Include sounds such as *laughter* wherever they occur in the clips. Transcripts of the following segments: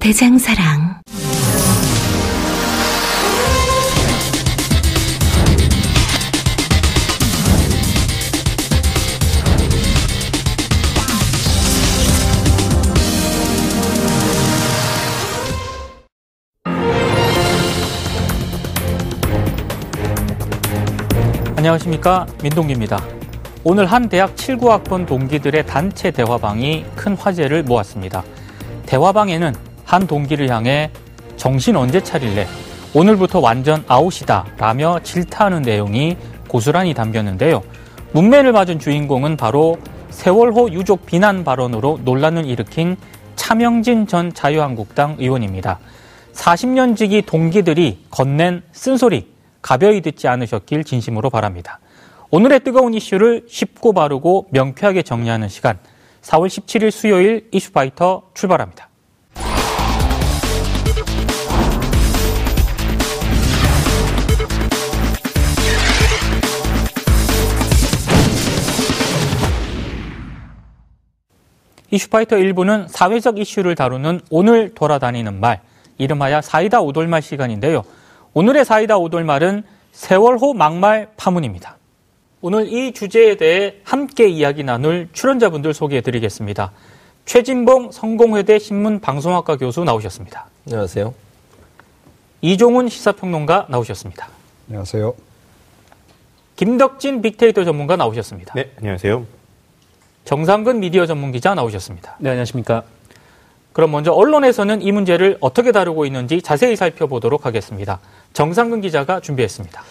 대장사랑. 안녕하십니까 민동기입니다. 오늘 한 대학 7구학번 동기들의 단체 대화방이 큰 화제를 모았습니다. 대화방에는 한 동기를 향해 정신 언제 차릴래? 오늘부터 완전 아웃이다 라며 질타하는 내용이 고스란히 담겼는데요. 문매를 맞은 주인공은 바로 세월호 유족 비난 발언으로 논란을 일으킨 차명진 전 자유한국당 의원입니다. 40년 지기 동기들이 건넨 쓴소리 가벼이 듣지 않으셨길 진심으로 바랍니다. 오늘의 뜨거운 이슈를 쉽고 바르고 명쾌하게 정리하는 시간 4월 17일 수요일 이슈파이터 출발합니다. 이슈파이터 1부는 사회적 이슈를 다루는 오늘 돌아다니는 말, 이름하여 사이다 오돌말 시간인데요. 오늘의 사이다 오돌말은 세월호 막말 파문입니다. 오늘 이 주제에 대해 함께 이야기 나눌 출연자분들 소개해 드리겠습니다. 최진봉 성공회대 신문방송학과 교수 나오셨습니다. 안녕하세요. 이종훈 시사평론가 나오셨습니다. 안녕하세요. 김덕진 빅데이터 전문가 나오셨습니다. 네, 안녕하세요. 정상근 미디어 전문 기자 나오셨습니다. 네, 안녕하십니까. 그럼 먼저 언론에서는 이 문제를 어떻게 다루고 있는지 자세히 살펴보도록 하겠습니다. 정상근 기자가 준비했습니다.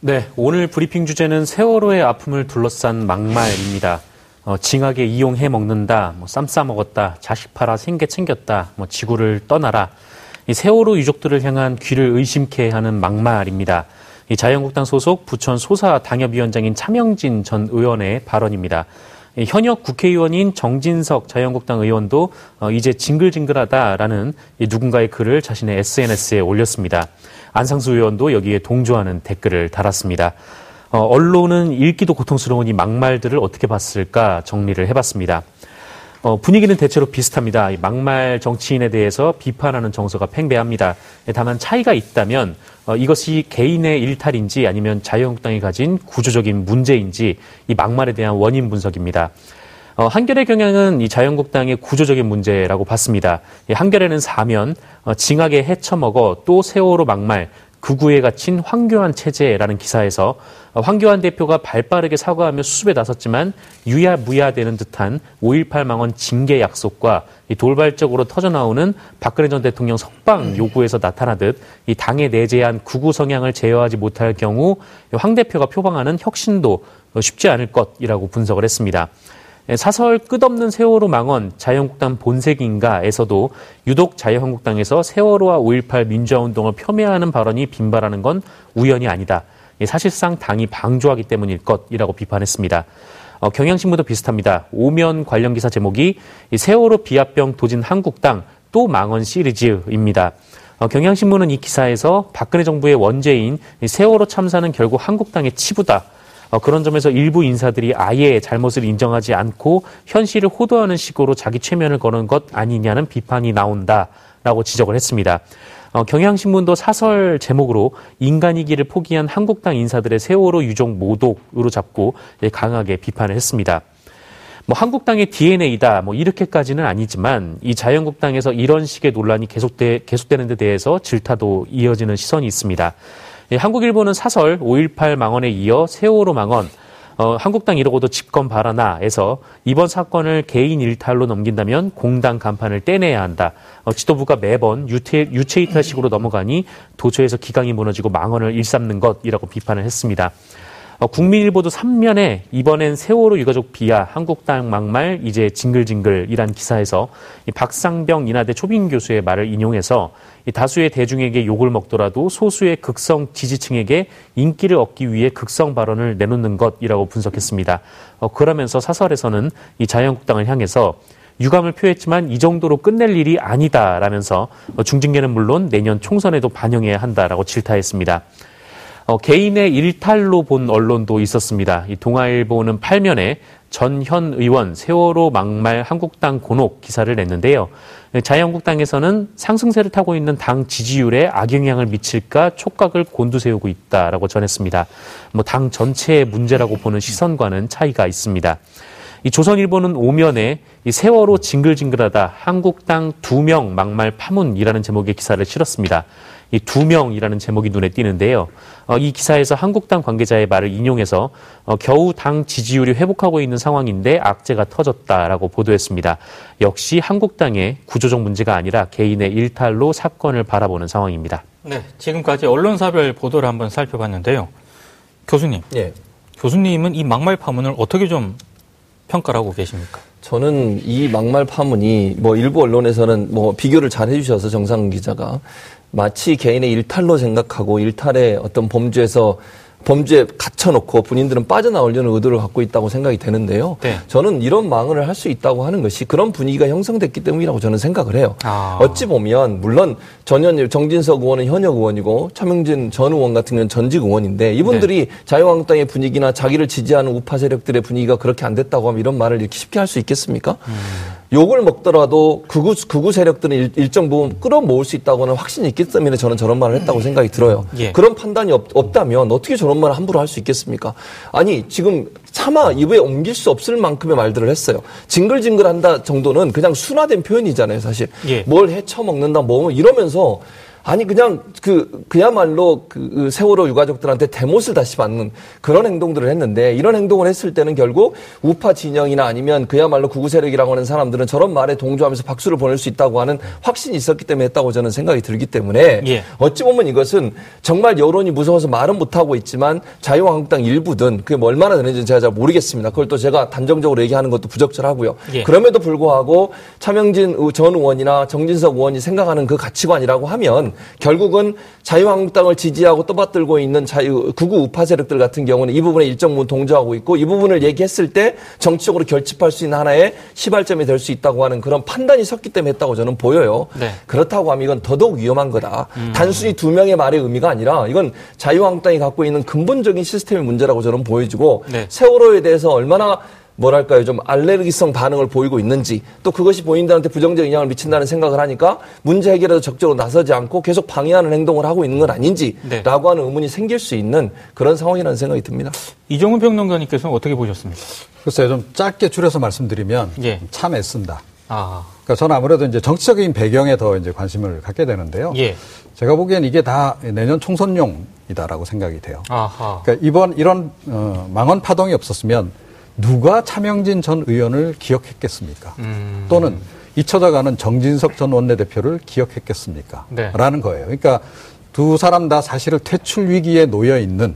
네, 오늘 브리핑 주제는 세월호의 아픔을 둘러싼 막말입니다. 어, 징하게 이용해 먹는다, 뭐 쌈싸 먹었다, 자식 팔아 생계 챙겼다, 뭐 지구를 떠나라. 이 세월호 유족들을 향한 귀를 의심케 하는 막말입니다. 이 자유한국당 소속 부천 소사 당협위원장인 차명진 전 의원의 발언입니다. 현역 국회의원인 정진석 자유한국당 의원도 어, 이제 징글징글하다라는 누군가의 글을 자신의 SNS에 올렸습니다. 안상수 의원도 여기에 동조하는 댓글을 달았습니다. 어, 언론은 읽기도 고통스러운 이 막말들을 어떻게 봤을까 정리를 해봤습니다. 어, 분위기는 대체로 비슷합니다. 막말 정치인에 대해서 비판하는 정서가 팽배합니다. 다만 차이가 있다면 어, 이것이 개인의 일탈인지 아니면 자유한국당이 가진 구조적인 문제인지 이 막말에 대한 원인 분석입니다. 어, 한겨레 경향은 이 자유한국당의 구조적인 문제라고 봤습니다. 한겨레는 사면 어, 징하게 헤쳐먹어 또 세월호 막말 극우에 갇힌 황교안 체제라는 기사에서 황교안 대표가 발빠르게 사과하며 수습에 나섰지만 유야무야되는 듯한 5.18 망원 징계 약속과 돌발적으로 터져나오는 박근혜 전 대통령 석방 요구에서 나타나듯 이 당에 내재한 극우 성향을 제어하지 못할 경우 황 대표가 표방하는 혁신도 쉽지 않을 것이라고 분석을 했습니다. 사설 끝없는 세월호 망언 자유한국당 본색인가에서도 유독 자유한국당에서 세월호와 5.18 민주화운동을 폄훼하는 발언이 빈발하는 건 우연이 아니다. 사실상 당이 방조하기 때문일 것이라고 비판했습니다. 어, 경향신문도 비슷합니다. 오면 관련 기사 제목이 세월호 비합병 도진 한국당 또 망언 시리즈입니다. 어, 경향신문은 이 기사에서 박근혜 정부의 원죄인 세월호 참사는 결국 한국당의 치부다. 어, 그런 점에서 일부 인사들이 아예 잘못을 인정하지 않고 현실을 호도하는 식으로 자기 최면을 거는 것 아니냐는 비판이 나온다라고 지적을 했습니다. 어, 경향신문도 사설 제목으로 인간이기를 포기한 한국당 인사들의 세월호 유족 모독으로 잡고 예, 강하게 비판을 했습니다. 뭐 한국당의 DNA다 뭐 이렇게까지는 아니지만 이 자유한국당에서 이런 식의 논란이 계속돼 계속되는 데 대해서 질타도 이어지는 시선이 있습니다. 예, 한국일보는 사설 5.18 망언에 이어 세월호 망언, 어, 한국당 이러고도 집권 바라나에서 이번 사건을 개인 일탈로 넘긴다면 공당 간판을 떼내야 한다. 어, 지도부가 매번 유체, 유체 이탈식으로 넘어가니 도처에서 기강이 무너지고 망언을 일삼는 것이라고 비판을 했습니다. 어, 국민일보도 3면에 이번엔 세월호 유가족 비하 한국당 막말 이제 징글징글이란 기사에서 이 박상병 인하대 초빙 교수의 말을 인용해서 이 다수의 대중에게 욕을 먹더라도 소수의 극성 지지층에게 인기를 얻기 위해 극성 발언을 내놓는 것이라고 분석했습니다. 어, 그러면서 사설에서는 이 자유한국당을 향해서 유감을 표했지만 이 정도로 끝낼 일이 아니다라면서 어, 중징계는 물론 내년 총선에도 반영해야 한다라고 질타했습니다. 어, 개인의 일탈로 본 언론도 있었습니다. 이 동아일보는 8면에 전현 의원 세월호 막말 한국당 곤혹 기사를 냈는데요. 자유한국당에서는 상승세를 타고 있는 당 지지율에 악영향을 미칠까 촉각을 곤두세우고 있다라고 전했습니다. 뭐 당 전체의 문제라고 보는 시선과는 차이가 있습니다. 이 조선일보는 오면에 이 세월호 징글징글하다 한국당 두 명 막말 파문이라는 제목의 기사를 실었습니다. 이 두 명이라는 제목이 눈에 띄는데요. 어, 이 기사에서 한국당 관계자의 말을 인용해서 어, 겨우 당 지지율이 회복하고 있는 상황인데 악재가 터졌다라고 보도했습니다. 역시 한국당의 구조적 문제가 아니라 개인의 일탈로 사건을 바라보는 상황입니다. 네, 지금까지 언론사별 보도를 한번 살펴봤는데요. 교수님, 예. 교수님은 이 막말 파문을 어떻게 좀 평가를 하고 계십니까? 저는 이 막말 파문이 뭐 일부 언론에서는 뭐 비교를 잘 해주셔서 정상 기자가 마치 개인의 일탈로 생각하고 일탈의 어떤 범죄에서 범죄에 갇혀놓고 본인들은 빠져나오려는 의도를 갖고 있다고 생각이 되는데요. 네. 저는 이런 망언을 할 수 있다고 하는 것이 그런 분위기가 형성됐기 때문이라고 저는 생각을 해요. 아. 어찌 보면 물론 전현 정진석 의원은 현역 의원이고 차명진 전 의원 같은 경우는 전직 의원인데 이분들이 네. 자유한국당의 분위기나 자기를 지지하는 우파 세력들의 분위기가 그렇게 안 됐다고 하면 이런 말을 이렇게 쉽게 할 수 있겠습니까? 음. 욕을 먹더라도 극우, 극우 세력들은 일, 정 부분 끌어모을 수 있다고는 확신이 있기 때문에 저는 저런 말을 했다고 생각이 들어요. 예. 그런 판단이 없, 없다면 어떻게 저런 말을 함부로 할 수 있겠습니까? 아니, 지금 차마 입에 옮길 수 없을 만큼의 말들을 했어요. 징글징글한다 정도는 그냥 순화된 표현이잖아요, 사실. 예. 뭘 해쳐먹는다, 뭐 이러면서 아니 그냥 그 그야말로 그, 그 세월호 유가족들한테 대못을 다시 받는 그런 행동들을 했는데 이런 행동을 했을 때는 결국 우파 진영이나 아니면 그야말로 구구 세력이라고 하는 사람들은 저런 말에 동조하면서 박수를 보낼 수 있다고 하는 확신이 있었기 때문에 했다고 저는 생각이 들기 때문에 예. 어찌 보면 이것은 정말 여론이 무서워서 말은 못 하고 있지만 자유한국당 일부든 그게 뭐 얼마나 되는지 제가 잘 모르겠습니다. 그걸 또 제가 단정적으로 얘기하는 것도 부적절하고요. 예. 그럼에도 불구하고 차명진 전 의원이나 정진석 의원이 생각하는 그 가치관이라고 하면 결국은 자유한국당을 지지하고 떠받들고 있는 자유 구구 우파 세력들 같은 경우는 이 부분에 일정 부분 동조하고 있고 이 부분을 얘기했을 때 정치적으로 결집할 수 있는 하나의 시발점이 될 수 있다고 하는 그런 판단이 섰기 때문에 했다고 저는 보여요. 네. 그렇다고 하면 이건 더더욱 위험한 거다. 음. 단순히 두 명의 말의 의미가 아니라 이건 자유한국당이 갖고 있는 근본적인 시스템의 문제라고 저는 보여지고 네. 세월호에 대해서 얼마나 뭐랄까요 좀 알레르기성 반응을 보이고 있는지 또 그것이 본인들한테 부정적 영향을 미친다는 생각을 하니까 문제 해결에도 적극적으로 나서지 않고 계속 방해하는 행동을 하고 있는 건 아닌지라고 네. 하는 의문이 생길 수 있는 그런 상황이라는 생각이 듭니다. 이정훈 평론가님께서는 어떻게 보셨습니까? 글쎄요 좀 짧게 줄여서 말씀드리면 예. 참 애쓴다. 아. 그러니까 저는 아무래도 이제 정치적인 배경에 더 이제 관심을 갖게 되는데요. 예. 제가 보기엔 이게 다 내년 총선용이다라고 생각이 돼요. 아하. 그러니까 이번 이런 어, 망언 파동이 없었으면 누가 차명진 전 의원을 기억했겠습니까? 음. 또는 잊혀져가는 정진석 전 원내대표를 기억했겠습니까? 네. 라는 거예요. 그러니까 두 사람 다 사실은 퇴출 위기에 놓여 있는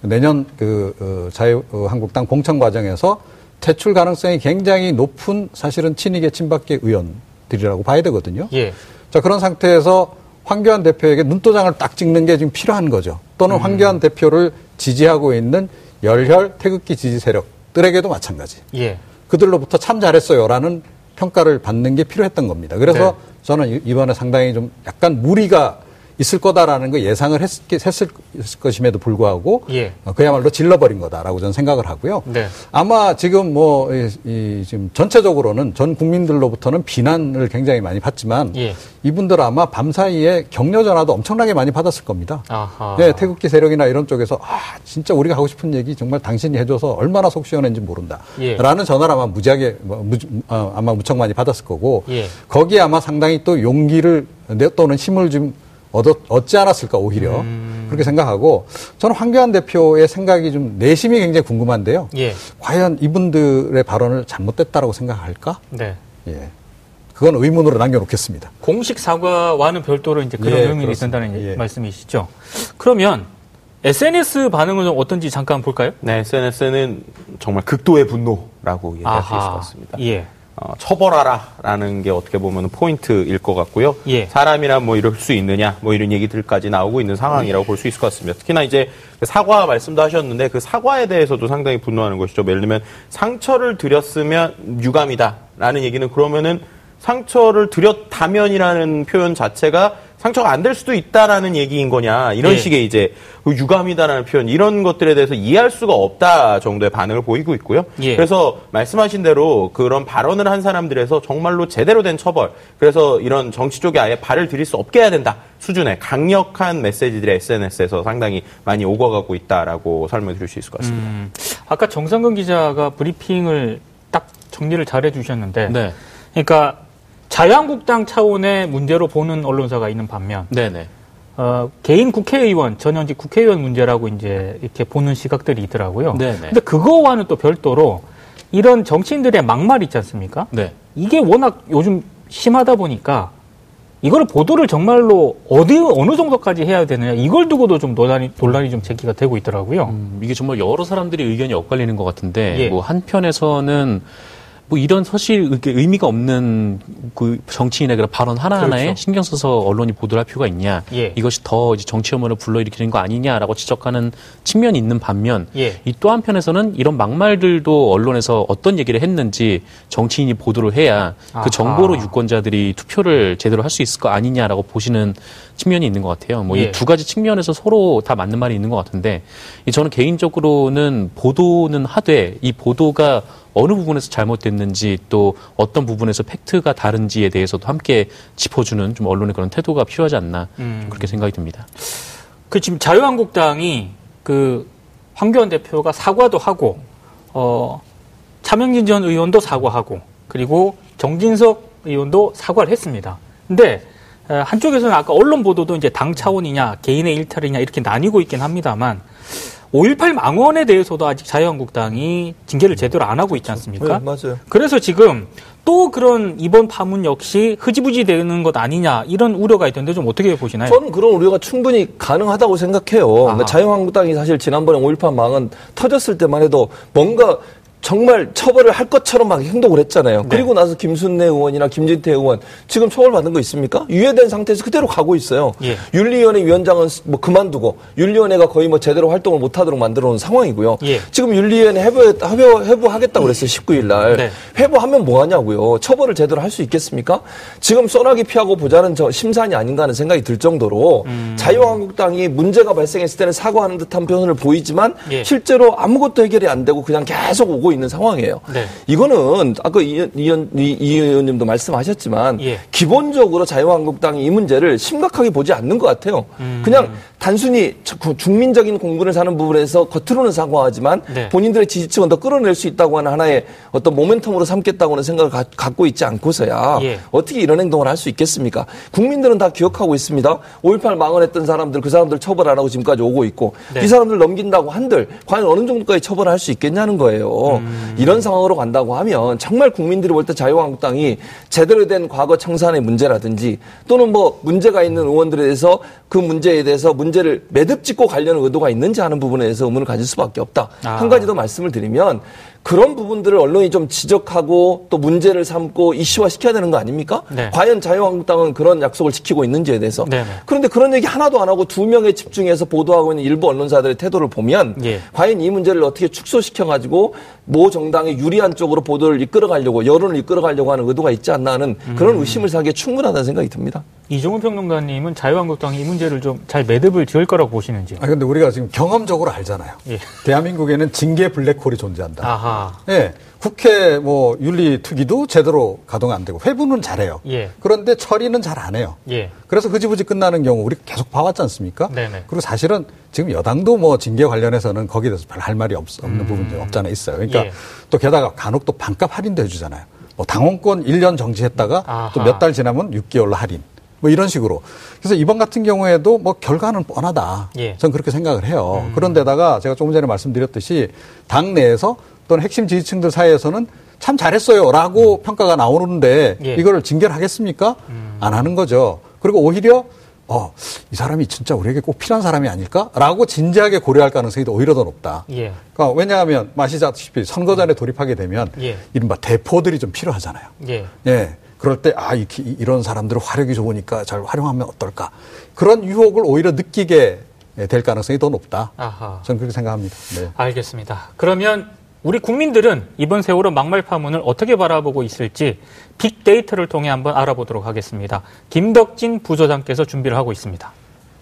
내년 그 어, 자유한국당 공천 과정에서 퇴출 가능성이 굉장히 높은 사실은 친이계 친박계 의원들이라고 봐야 되거든요. 예. 자 그런 상태에서 황교안 대표에게 눈도장을 딱 찍는 게 지금 필요한 거죠. 또는 음. 황교안 대표를 지지하고 있는 열혈 태극기 지지 세력 들에게도 마찬가지. 예. 그들로부터 참 잘했어요라는 평가를 받는 게 필요했던 겁니다. 그래서 네. 저는 이번에 상당히 좀 약간 무리가 있을 거다라는 거 예상을 했, 했을 것임에도 불구하고 예. 어, 그야말로 질러버린 거다라고 저는 생각을 하고요. 네. 아마 지금 뭐 이, 이, 지금 전체적으로는 전 국민들로부터는 비난을 굉장히 많이 받지만 예. 이분들 아마 밤 사이에 격려 전화도 엄청나게 많이 받았을 겁니다. 아하. 네, 태극기 세력이나 이런 쪽에서 아 진짜 우리가 하고 싶은 얘기 정말 당신이 해줘서 얼마나 속 시원한지 모른다. 예. 라는 전화를 아마 무지하게 뭐, 무, 어, 아마 무척 많이 받았을 거고 예. 거기에 아마 상당히 또 용기를 또는 힘을 좀 얻었, 얻지 않았을까 오히려 음. 그렇게 생각하고 저는 황교안 대표의 생각이 좀 내심이 굉장히 궁금한데요. 예. 과연 이분들의 발언을 잘못됐다라고 생각할까? 네. 예. 그건 의문으로 남겨놓겠습니다. 공식 사과와는 별도로 이제 그런 예, 의미가 있다는 예. 말씀이시죠. 그러면 SNS 반응은 좀 어떤지 잠깐 볼까요? 네, SNS는 정말 극도의 분노라고 얘기할 수 있을 것 같습니다. 예. 어, 처벌하라라는 게 어떻게 보면 포인트일 것 같고요. 예. 사람이나 뭐 이럴 수 있느냐, 뭐 이런 얘기들까지 나오고 있는 상황이라고 볼 수 있을 것 같습니다. 특히나 이제 그 사과 말씀도 하셨는데 그 사과에 대해서도 상당히 분노하는 것이죠. 예를 들면 상처를 드렸으면 유감이다라는 얘기는 그러면은 상처를 드렸다면이라는 표현 자체가 상처가 안 될 수도 있다라는 얘기인 거냐 이런 예. 식의 이제 그 유감이다라는 표현 이런 것들에 대해서 이해할 수가 없다 정도의 반응을 보이고 있고요. 예. 그래서 말씀하신 대로 그런 발언을 한 사람들에서 정말로 제대로 된 처벌 그래서 이런 정치 쪽에 아예 발을 들일 수 없게 해야 된다 수준의 강력한 메시지들이 SNS에서 상당히 많이 오가고 있다라고 설명을 드릴 수 있을 것 같습니다. 음, 아까 정상근 기자가 브리핑을 딱 정리를 잘 해주셨는데 네. 그러니까 자유한국당 차원의 문제로 보는 언론사가 있는 반면 네네. 어, 개인 국회의원, 전현직 국회의원 문제라고 이제 이렇게 보는 시각들이 있더라고요. 네네. 근데 그거와는 또 별도로 이런 정치인들의 막말 있지 않습니까? 네. 이게 워낙 요즘 심하다 보니까 이걸 보도를 정말로 어디 어느 정도까지 해야 되느냐 이걸 두고도 좀 논란이 논란이 좀 제기가 되고 있더라고요. 음, 이게 정말 여러 사람들이 의견이 엇갈리는 것 같은데 예. 뭐 한편에서는 뭐 이런 사실 의미가 없는 그 정치인의 그런 발언 하나하나에 그렇죠. 신경 써서 언론이 보도를 할 필요가 있냐. 예. 이것이 더 이제 정치 혐오를 불러일으키는 거 아니냐라고 지적하는 측면이 있는 반면 예. 이또 한편에서는 이런 막말들도 언론에서 어떤 얘기를 했는지 정치인이 보도를 해야 그 아하. 그 정보로 유권자들이 투표를 제대로 할 수 있을 거 아니냐라고 보시는 측면이 있는 것 같아요. 뭐 이두 예. 가지 측면에서 서로 다 맞는 말이 있는 것 같은데 저는 개인적으로는 보도는 하되 이 보도가 어느 부분에서 잘못됐는지 또 어떤 부분에서 팩트가 다른지에 대해서도 함께 짚어주는 좀 언론의 그런 태도가 필요하지 않나 음. 그렇게 생각이 듭니다. 그 지금 자유한국당이 그 황교안 대표가 사과도 하고 어 차명진 전 의원도 사과하고 그리고 정진석 의원도 사과를 했습니다. 근데 한쪽에서는 아까 언론 보도도 이제 당 차원이냐 개인의 일탈이냐 이렇게 나뉘고 있긴 합니다만 5.18 망원에 대해서도 아직 자유한국당이 징계를 제대로 안 하고 있지 않습니까? 네, 맞아요. 그래서 지금 또 그런 이번 파문 역시 흐지부지 되는 것 아니냐 이런 우려가 있던데 좀 어떻게 보시나요? 저는 그런 우려가 충분히 가능하다고 생각해요. 그러니까 자유한국당이 사실 지난번에 5.18 망원 터졌을 때만 해도 뭔가 정말 처벌을 할 것처럼 막 행동을 했잖아요. 네. 그리고 나서 김순례 의원이나 김진태 의원 지금 처벌받은 거 있습니까? 유예된 상태에서 그대로 가고 있어요. 예. 윤리위원회 위원장은 뭐 그만두고 윤리위원회가 거의 뭐 제대로 활동을 못하도록 만들어 놓은 상황이고요. 예. 지금 윤리위원회 해부, 해부, 해부하겠다고 그랬어요. 19일 날. 네. 해부하면 뭐 하냐고요. 처벌을 제대로 할 수 있겠습니까? 지금 소나기 피하고 보자는 저 심산이 아닌가 하는 생각이 들 정도로 음. 자유한국당이 문제가 발생했을 때는 사과하는 듯한 표현을 보이지만 예. 실제로 아무것도 해결이 안 되고 그냥 계속 오고 있는 상황이에요. 네. 이거는 아까 이, 이, 이, 이 의원님도 말씀하셨지만 예. 기본적으로 자유한국당이 이 문제를 심각하게 보지 않는 것 같아요. 음. 그냥 단순히 중민적인 공분을 사는 부분에서 겉으로는 사과하지만 네. 본인들의 지지층은 더 끌어낼 수 있다고 하는 하나의 어떤 모멘텀으로 삼겠다고는 생각을 가, 갖고 있지 않고서야 예. 어떻게 이런 행동을 할 수 있겠습니까? 국민들은 다 기억하고 있습니다. 5.18 망언했던 사람들 그 사람들 처벌 안 하고 지금까지 오고 있고 네. 이 사람들 넘긴다고 한들 과연 어느 정도까지 처벌할 수 있겠냐는 거예요. 음. 이런 상황으로 간다고 하면 정말 국민들이 볼 때 자유한국당이 제대로 된 과거 청산의 문제라든지 또는 뭐 문제가 있는 의원들에 대해서 그 문제에 대해서 문제 를 매듭 짓고 가려는 의도가 있는지 하는 부분에 대해서 의문을 가질 수밖에 없다. 아. 한 가지 더 말씀을 드리면 그런 부분들을 언론이 좀 지적하고 또 문제를 삼고 이슈화 시켜야 되는 거 아닙니까? 네. 과연 자유한국당은 그런 약속을 지키고 있는지에 대해서. 네네. 네. 그런데 그런 얘기 하나도 안 하고 두 명에 집중해서 보도하고 있는 일부 언론사들의 태도를 보면 예. 과연 이 문제를 어떻게 축소시켜 가지고 모 정당의 유리한 쪽으로 보도를 이끌어 가려고 여론을 이끌어 가려고 하는 의도가 있지 않나 하는 그런 음. 의심을 사기에 충분하다는 생각이 듭니다. 이종훈 평론가님은 자유한국당이 이 문제를 좀 잘 매듭을 지을 거라고 보시는지요? 아 근데 우리가 지금 경험적으로 알잖아요. 예. 대한민국에는 징계 블랙홀이 존재한다. 아하. 예. 국회 뭐 윤리 특위도 제대로 가동 안 되고 회부는 잘해요. 예. 그런데 처리는 잘 안 해요. 예. 그래서 그지부지 끝나는 경우 우리 계속 봐왔지 않습니까? 네네. 그리고 사실은 지금 여당도 뭐 징계 관련해서는 거기에 대해서 별 할 말이 없, 없는 음. 부분도 없잖아 있어요. 그러니까 예. 또 게다가 간혹 또 반값 할인도 해주잖아요. 뭐 당원권 1년 정지했다가 또 몇 달 지나면 6개월로 할인. 뭐 이런 식으로. 그래서 이번 같은 경우에도 뭐 결과는 뻔하다. 예. 저는 그렇게 생각을 해요. 음. 그런데다가 제가 조금 전에 말씀드렸듯이 당 내에서 또는 핵심 지지층들 사이에서는 참 잘했어요라고 음. 평가가 나오는데 예. 이거를 징계를 하겠습니까? 음. 안 하는 거죠. 그리고 오히려 어, 이 사람이 진짜 우리에게 꼭 필요한 사람이 아닐까라고 진지하게 고려할 가능성이 오히려 더 높다. 예. 그러니까 왜냐하면 마시다시피 선거전에 돌입하게 되면 예. 이른바 대포들이 좀 필요하잖아요. 예. 예. 그럴 때, 아, 이런 사람들은 화력이 좋으니까 잘 활용하면 어떨까. 그런 유혹을 오히려 느끼게 될 가능성이 더 높다. 아하. 저는 그렇게 생각합니다. 네. 알겠습니다. 그러면 우리 국민들은 이번 세월호 막말 파문을 어떻게 바라보고 있을지 빅데이터를 통해 한번 알아보도록 하겠습니다. 김덕진 부소장께서 준비를 하고 있습니다.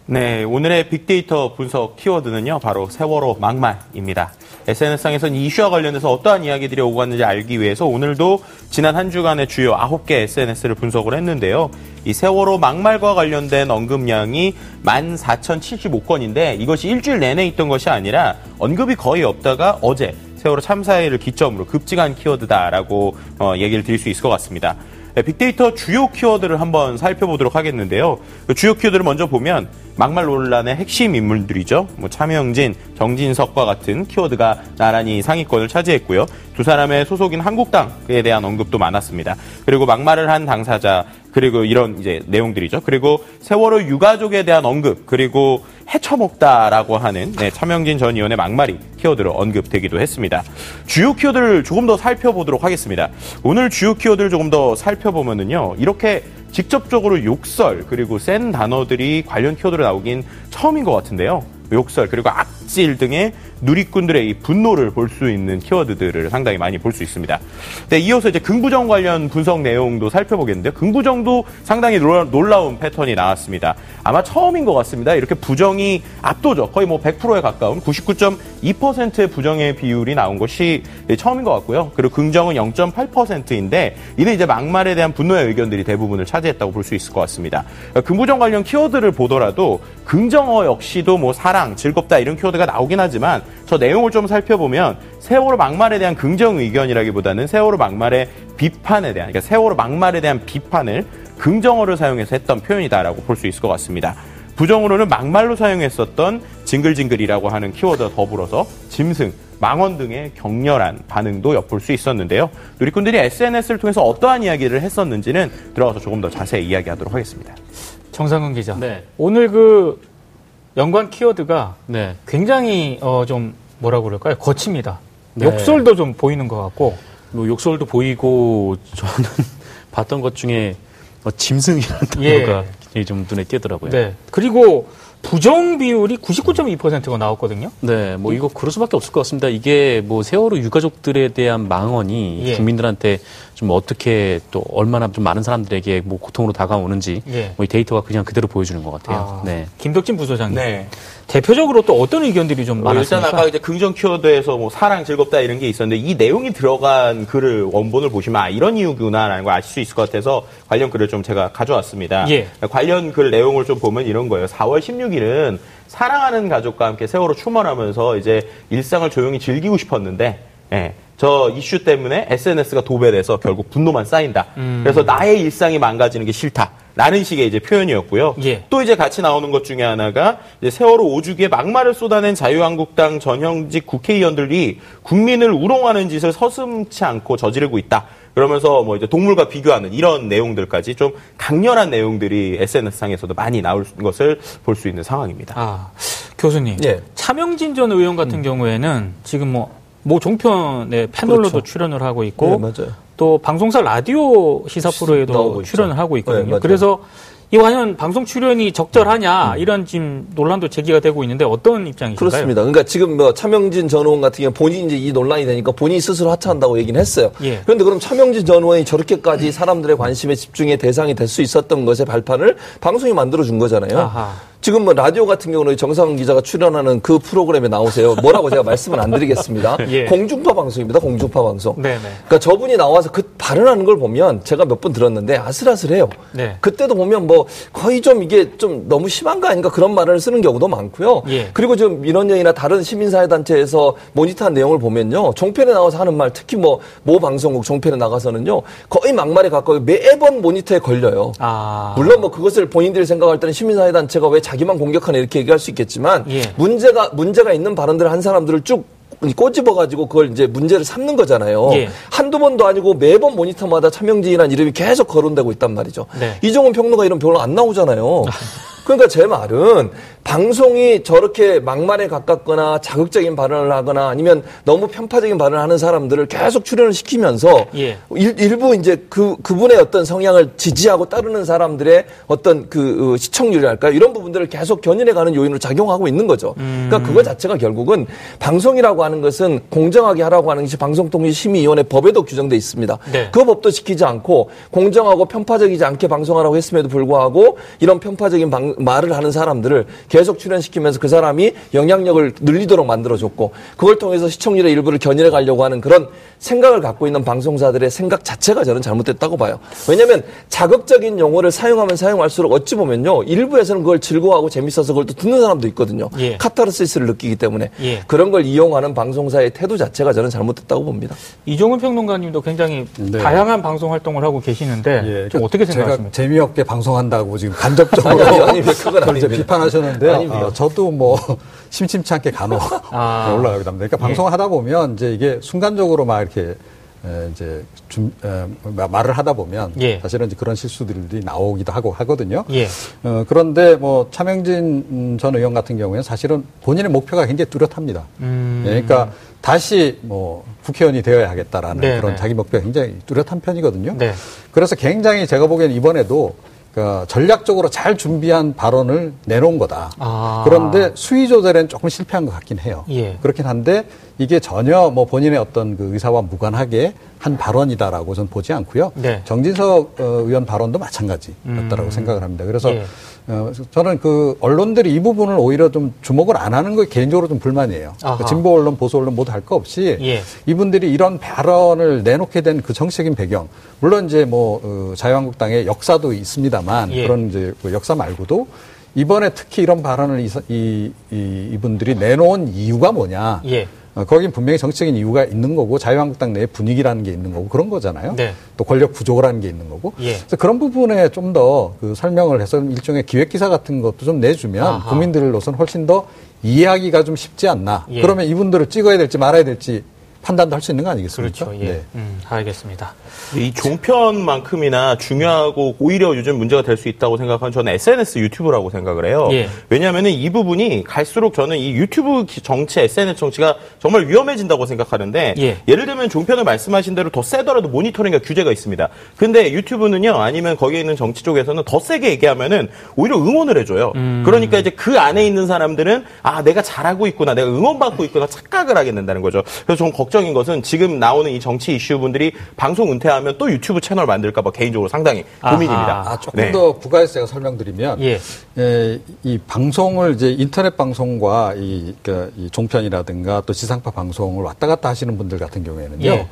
네, 오늘의 빅데이터 분석 키워드는요, 바로 세월호 막말입니다. SNS상에서는 이슈와 관련해서 어떠한 이야기들이 오고 갔는지 알기 위해서 오늘도 지난 한 주간의 주요 9개 SNS를 분석을 했는데요. 이 세월호 막말과 관련된 언급량이 14,075건인데 이것이 일주일 내내 있던 것이 아니라 언급이 거의 없다가 어제 세월호 참사일을 기점으로 급증한 키워드다라고 어, 얘기를 드릴 수 있을 것 같습니다. 네, 빅데이터 주요 키워드를 한번 살펴보도록 하겠는데요. 그 주요 키워드를 먼저 보면 막말 논란의 핵심 인물들이죠. 뭐 차명진, 정진석과 같은 키워드가 나란히 상위권을 차지했고요. 두 사람의 소속인 한국당에 대한 언급도 많았습니다. 그리고 막말을 한 당사자 그리고 이런 이제 내용들이죠. 그리고 세월호 유가족에 대한 언급 그리고 해쳐먹다라고 하는 네, 차명진 전 의원의 막말이 키워드로 언급되기도 했습니다. 주요 키워드를 조금 더 살펴보도록 하겠습니다. 오늘 주요 키워드를 조금 더 살펴보면은요. 이렇게 직접적으로 욕설 그리고 센 단어들이 관련 키워드로 나오긴 처음인 것 같은데요. 욕설 그리고 악질 등의 누리꾼들의 이 분노를 볼 수 있는 키워드들을 상당히 많이 볼 수 있습니다. 네, 이어서 이제 긍부정 관련 분석 내용도 살펴보겠는데요. 긍부정도 상당히 놀라운 패턴이 나왔습니다. 아마 처음인 것 같습니다. 이렇게 부정이 압도적, 거의 뭐 100%에 가까운 99.2%의 부정의 비율이 나온 것이 처음인 것 같고요. 그리고 긍정은 0.8%인데 이는 이제 막말에 대한 분노의 의견들이 대부분을 차지했다고 볼 수 있을 것 같습니다. 긍부정 관련 키워드를 보더라도 긍정어 역시도 뭐 사랑, 즐겁다 이런 키워드가 나오긴 하지만 저 내용을 좀 살펴보면 세월호 막말에 대한 긍정 의견이라기보다는 세월호 막말의 비판에 대한 그러니까 세월호 막말에 대한 비판을 긍정어를 사용해서 했던 표현이다라고 볼 수 있을 것 같습니다. 부정으로는 막말로 사용했었던 징글징글이라고 하는 키워드와 더불어서 짐승, 망원 등의 격렬한 반응도 엿볼 수 있었는데요. 누리꾼들이 SNS를 통해서 어떠한 이야기를 했었는지는 들어가서 조금 더 자세히 이야기하도록 하겠습니다. 정상근 기자. 네. 오늘 그 연관 키워드가 네. 굉장히 어, 좀 뭐라고 그럴까요? 거칩니다. 네. 욕설도 좀 보이는 것 같고. 뭐 욕설도 보이고 저는 *laughs* 봤던 것 중에 뭐 짐승이라는 예. 단어가 굉장히 좀 눈에 띄더라고요. 네. 그리고 부정 비율이 99.2%가 나왔거든요. 네, 뭐 이거 그럴 수밖에 없을 것 같습니다. 이게 뭐 세월호 유가족들에 대한 망언이 예. 국민들한테 좀 어떻게 또 얼마나 좀 많은 사람들에게 뭐 고통으로 다가오는지 예. 뭐이 데이터가 그냥 그대로 보여주는 것 같아요. 아, 네. 김덕진 부소장님. 네. 대표적으로 또 어떤 의견들이 좀뭐 많았습니까? 일단 아까 이제 긍정 키워드에서 뭐 사랑 즐겁다 이런 게 있었는데 이 내용이 들어간 글을 원본을 보시면 아 이런 이유구나라는 걸 아실 수 있을 것 같아서 관련 글을 좀 제가 가져왔습니다. 예. 관련 글 내용을 좀 보면 이런 거예요. 4월 16일은 사랑하는 가족과 함께 세월호 출몰하면서 이제 일상을 조용히 즐기고 싶었는데 예. 저 이슈 때문에 SNS가 도배돼서 결국 분노만 쌓인다. 음. 그래서 나의 일상이 망가지는 게 싫다. 라는 식의 이제 표현이었고요. 예. 또 이제 같이 나오는 것 중에 하나가 세월호 5주기에 막말을 쏟아낸 자유한국당 전형직 국회의원들이 국민을 우롱하는 짓을 서슴치 않고 저지르고 있다. 그러면서 뭐 이제 동물과 비교하는 이런 내용들까지 좀 강렬한 내용들이 SNS상에서도 많이 나올 것을 볼 수 있는 상황입니다. 아, 교수님. 예. 차명진 전 의원 같은 음. 경우에는 지금 뭐, 모 종편의 패널로도 그렇죠. 출연을 하고 있고 네, 또 방송사 라디오 시사 프로에도 출연을 하고 있거든요. 네, 그래서 이 과연 방송 출연이 적절하냐 음. 이런 지금 논란도 제기가 되고 있는데 어떤 입장이신가요? 그렇습니다. 그러니까 지금 뭐 차명진 전 의원 같은 경우 본인이 이제 이 논란이 되니까 본인이 스스로 하차한다고 얘기는 했어요. 예. 그런데 그럼 차명진 전 의원이 저렇게까지 사람들의 관심의 집중의 대상이 될 수 있었던 것의 발판을 방송이 만들어 준 거잖아요. 아하. 지금 뭐 라디오 같은 경우는 정상훈 기자가 출연하는 그 프로그램에 나오세요. 뭐라고 제가 말씀을 안 드리겠습니다. *laughs* 예. 공중파 방송입니다. 공중파 방송. 네네. 그러니까 저분이 나와서 그 발언하는 걸 보면 제가 몇 번 들었는데 아슬아슬해요. 네. 그때도 보면 뭐 거의 좀 이게 좀 너무 심한 거 아닌가 그런 말을 쓰는 경우도 많고요. 예. 그리고 지금 민원연이나 다른 시민사회 단체에서 모니터한 내용을 보면요. 종편에 나와서 하는 말 특히 뭐 모 방송국 종편에 나가서는요. 거의 막말에 가까이 매번 모니터에 걸려요. 아. 물론 뭐 그것을 본인들이 생각할 때는 시민사회 단체가 왜 자기만 공격하는 이렇게 얘기할 수 있겠지만 예. 문제가 문제가 있는 발언들을 한 사람들을 쭉 꼬집어 가지고 그걸 이제 문제를 삼는 거잖아요. 예. 한두 번도 아니고 매번 모니터마다 차명진이라는 이름이 계속 거론되고 있단 말이죠. 네. 이종훈 평론가 이런 별로 안 나오잖아요. 그러니까 제 말은 방송이 저렇게 막말에 가깝거나 자극적인 발언을 하거나 아니면 너무 편파적인 발언을 하는 사람들을 계속 출연을 시키면서 예. 일, 부 이제 그 그분의 어떤 성향을 지지하고 따르는 사람들의 어떤 그 어, 시청률이랄까요 이런 부분들을 계속 견인해 가는 요인으로 작용하고 있는 거죠. 음. 그러니까 그거 자체가 결국은 방송이라고 하는 것은 공정하게 하라고 하는 것이 방송통신심의위원회 법에도 규정돼 있습니다. 네. 그 법도 지키지 않고 공정하고 편파적이지 않게 방송하라고 했음에도 불구하고 이런 편파적인 방, 말을 하는 사람들을 계속 출연시키면서 그 사람이 영향력을 늘리도록 만들어줬고 그걸 통해서 시청률의 일부를 견인해 가려고 하는 그런 생각을 갖고 있는 방송사들의 생각 자체가 저는 잘못됐다고 봐요. 왜냐하면 자극적인 용어를 사용하면 사용할수록 어찌 보면요 일부에서는 그걸 즐거워하고 재밌어서 그걸 또 듣는 사람도 있거든요. 예. 카타르시스를 느끼기 때문에 예. 그런 걸 이용하는 방송사의 태도 자체가 저는 잘못됐다고 봅니다. 이종훈 평론가님도 굉장히 네. 다양한 방송 활동을 하고 계시는데 예. 좀 어떻게 생각하십니까? 재미없게 방송한다고 지금 간접적으로 아니, 아니, 그건 비판하셨는데 어, 저도 뭐 *laughs* 심심치 않게 간혹 *laughs* 아. *laughs* 올라가기도 합니다. 그러니까 방송을 하다 보면 이제 이게 순간적으로 막 이렇게 이제 좀 말을 하다 보면 예. 사실은 이제 그런 실수들이 나오기도 하고 하거든요. 예. 어, 그런데 뭐 차명진 전 의원 같은 경우에는 사실은 본인의 목표가 굉장히 뚜렷합니다. 음. 예, 그러니까 다시 뭐 국회의원이 되어야 하겠다라는 네, 그런 네. 자기 목표가 굉장히 뚜렷한 편이거든요. 네. 그래서 굉장히 제가 보기에는 이번에도 그 전략적으로 잘 준비한 발언을 내놓은 거다. 아. 그런데 수위 조절에는 조금 실패한 것 같긴 해요. 예. 그렇긴 한데 이게 전혀 뭐 본인의 어떤 그 의사와 무관하게 한 발언이다라고 저는 보지 않고요. 네. 정진석 어, 의원 발언도 마찬가지였다라고 음. 생각을 합니다. 그래서 예. 어, 저는 그 언론들이 이 부분을 오히려 좀 주목을 안 하는 거 개인적으로 좀 불만이에요. 그러니까 진보 언론, 보수 언론 모두 할 거 없이 예. 이분들이 이런 발언을 내놓게 된 그 정치적인 배경, 물론 이제 뭐 어, 자유한국당의 역사도 있습니다만 예. 그런 이제 그 역사 말고도 이번에 특히 이런 발언을 이, 이, 이 이분들이 내놓은 이유가 뭐냐. 예. 어, 거긴 분명히 정치적인 이유가 있는 거고 자유한국당 내 분위기라는 게 있는 거고 그런 거잖아요. 네. 또 권력 부족이라는 게 있는 거고. 예. 그래서 그런 부분에 좀 더 그 설명을 해서 일종의 기획 기사 같은 것도 좀 내주면 아하. 국민들로서는 훨씬 더 이해하기가 좀 쉽지 않나. 예. 그러면 이분들을 찍어야 될지 말아야 될지 판단도 할 수 있는 거 아니겠습니까? 그렇죠. 예. 네. 음, 알겠습니다. 이 종편만큼이나 중요하고 오히려 요즘 문제가 될 수 있다고 생각하는 저는 SNS 유튜브라고 생각을 해요. 예. 왜냐하면 이 부분이 갈수록 저는 이 유튜브 정치, SNS 정치가 정말 위험해진다고 생각하는데 예. 를 들면 종편을 말씀하신 대로 더 세더라도 모니터링과 규제가 있습니다. 근데 유튜브는요 아니면 거기에 있는 정치 쪽에서는 더 세게 얘기하면은 오히려 응원을 해줘요. 음. 그러니까 이제 그 안에 있는 사람들은 아 내가 잘하고 있구나, 내가 응원받고 있구나 착각을 하게 된다는 거죠. 그래서 좀 걱 정인 것은 지금 나오는 이 정치 이슈 분들이 방송 은퇴하면 또 유튜브 채널 만들까봐 개인적으로 상당히 고민입니다. 아, 조금 네. 더 부가해서 제가 설명드리면 예. 예, 이 방송을 이제 인터넷 방송과 이, 그러니까 이 종편이라든가 또 지상파 방송을 왔다 갔다 하시는 분들 같은 경우에는요. 예.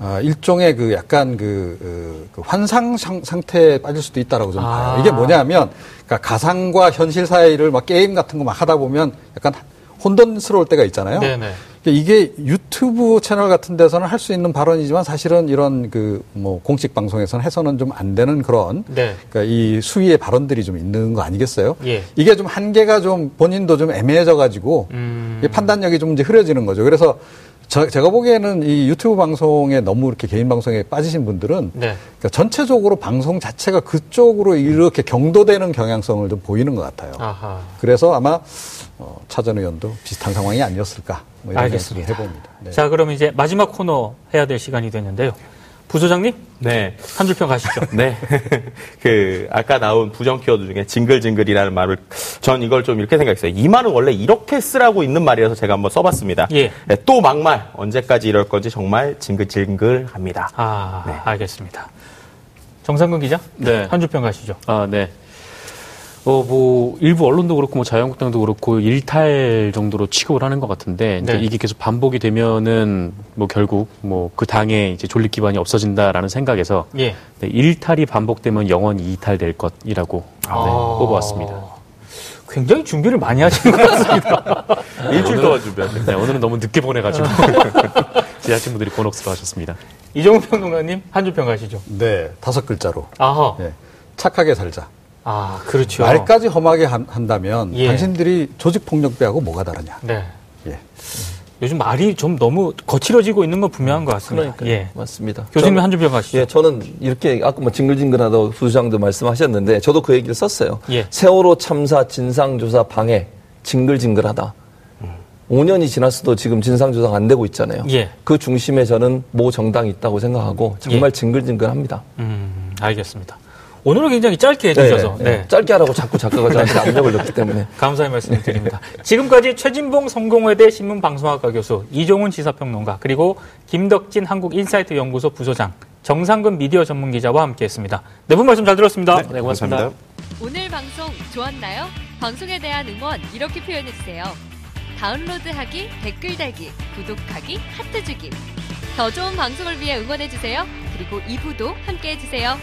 아, 일종의 그 약간 그, 그, 그 환상 상 태에 빠질 수도 있다라고 저는 아. 봐요. 이게 뭐냐면, 그러니까 가상과 현실 사이를 막 게임 같은 거 막 하다 보면 약간 혼돈스러울 때가 있잖아요. 네네. 그러니까 이게 유튜브 채널 같은 데서는 할 수 있는 발언이지만 사실은 이런 그 뭐 공식 방송에서는 해서는 좀 안 되는 그런 네. 그러니까 이 수위의 발언들이 좀 있는 거 아니겠어요? 예. 이게 좀 한계가 좀 본인도 좀 애매해져 가지고 음... 판단력이 좀 이제 흐려지는 거죠. 그래서 저, 제가 보기에는 이 유튜브 방송에 너무 이렇게 개인 방송에 빠지신 분들은 네. 그러니까 전체적으로 방송 자체가 그쪽으로 이렇게 경도되는 경향성을 좀 보이는 것 같아요. 아하. 그래서 아마 어, 차전 의원도 비슷한 상황이 아니었을까 뭐 이런 알겠습니다. 해봅니다. 네. 자, 그럼 이제 마지막 코너 해야 될 시간이 됐는데요. 부소장님? 네. 한 줄평 가시죠. *laughs* 네. *laughs* 그, 아까 나온 부정 키워드 중에 징글징글이라는 말을, 전 이걸 좀 이렇게 생각했어요. 이 말은 원래 이렇게 쓰라고 있는 말이라서 제가 한번 써봤습니다. 예. 네, 또 막말, 언제까지 이럴 건지 정말 징글징글 합니다. 아, 네. 알겠습니다. 정상근 기자? 네. 한 줄평 가시죠. 아, 네. 어, 뭐, 일부 언론도 그렇고, 뭐, 자유한국당도 그렇고, 일탈 정도로 취급을 하는 것 같은데, 네. 이게 계속 반복이 되면은, 뭐, 결국, 뭐, 그 당의 이제 존립 기반이 없어진다라는 생각에서, 예. 네, 일탈이 반복되면 영원히 이탈될 것이라고 네, 아... 뽑아왔습니다. 굉장히 준비를 많이 하신 것 같습니다. *laughs* 일주일 동안 준비하셨네 네, 오늘은 너무 늦게 보내가지고. *laughs* 제자친구들이 곤혹스러워 하셨습니다. 이종훈 평론가님, 한 줄 평가하시죠. 네, 다섯 글자로. 아하. 네, 착하게 살자. 아, 그렇죠. 말까지 험하게 한, 다면 예. 당신들이 조직 폭력배하고 뭐가 다르냐. 네. 예. 요즘 말이 좀 너무 거칠어지고 있는 건 분명한 것 같습니다. 그러니까 예. 맞습니다. 교수님 한 줄 평가하시죠. 예, 저는 이렇게 아까 뭐 징글징글하다고 부장도 말씀하셨는데 저도 그 얘기를 썼어요. 예. 세월호 참사 진상조사 방해 징글징글하다. 5년이 지났어도 지금 진상조사가 안 되고 있잖아요. 예. 그 중심에 저는 모 정당이 있다고 생각하고 정말 예. 징글징글합니다. 음, 알겠습니다. 오늘은 굉장히 짧게 해주셔서 네, 네. 네. 짧게 하라고 자꾸 작가가 저한테 압력을 넣기 때문에 *laughs* 감사의 말씀을 드립니다. 지금까지 최진봉 성공회대 신문방송학과 교수 이종훈 시사평론가 그리고 김덕진 한국인사이트 연구소 부소장 정상근 미디어 전문 기자와 함께했습니다. 네 분 말씀 잘 들었습니다. 네, 고맙습니다. 감사합니다. 오늘 방송 좋았나요? 방송에 대한 응원 이렇게 표현해 주세요. 다운로드하기, 댓글 달기, 구독하기, 하트 주기. 더 좋은 방송을 위해 응원해 주세요. 그리고 2부도 함께 해 주세요.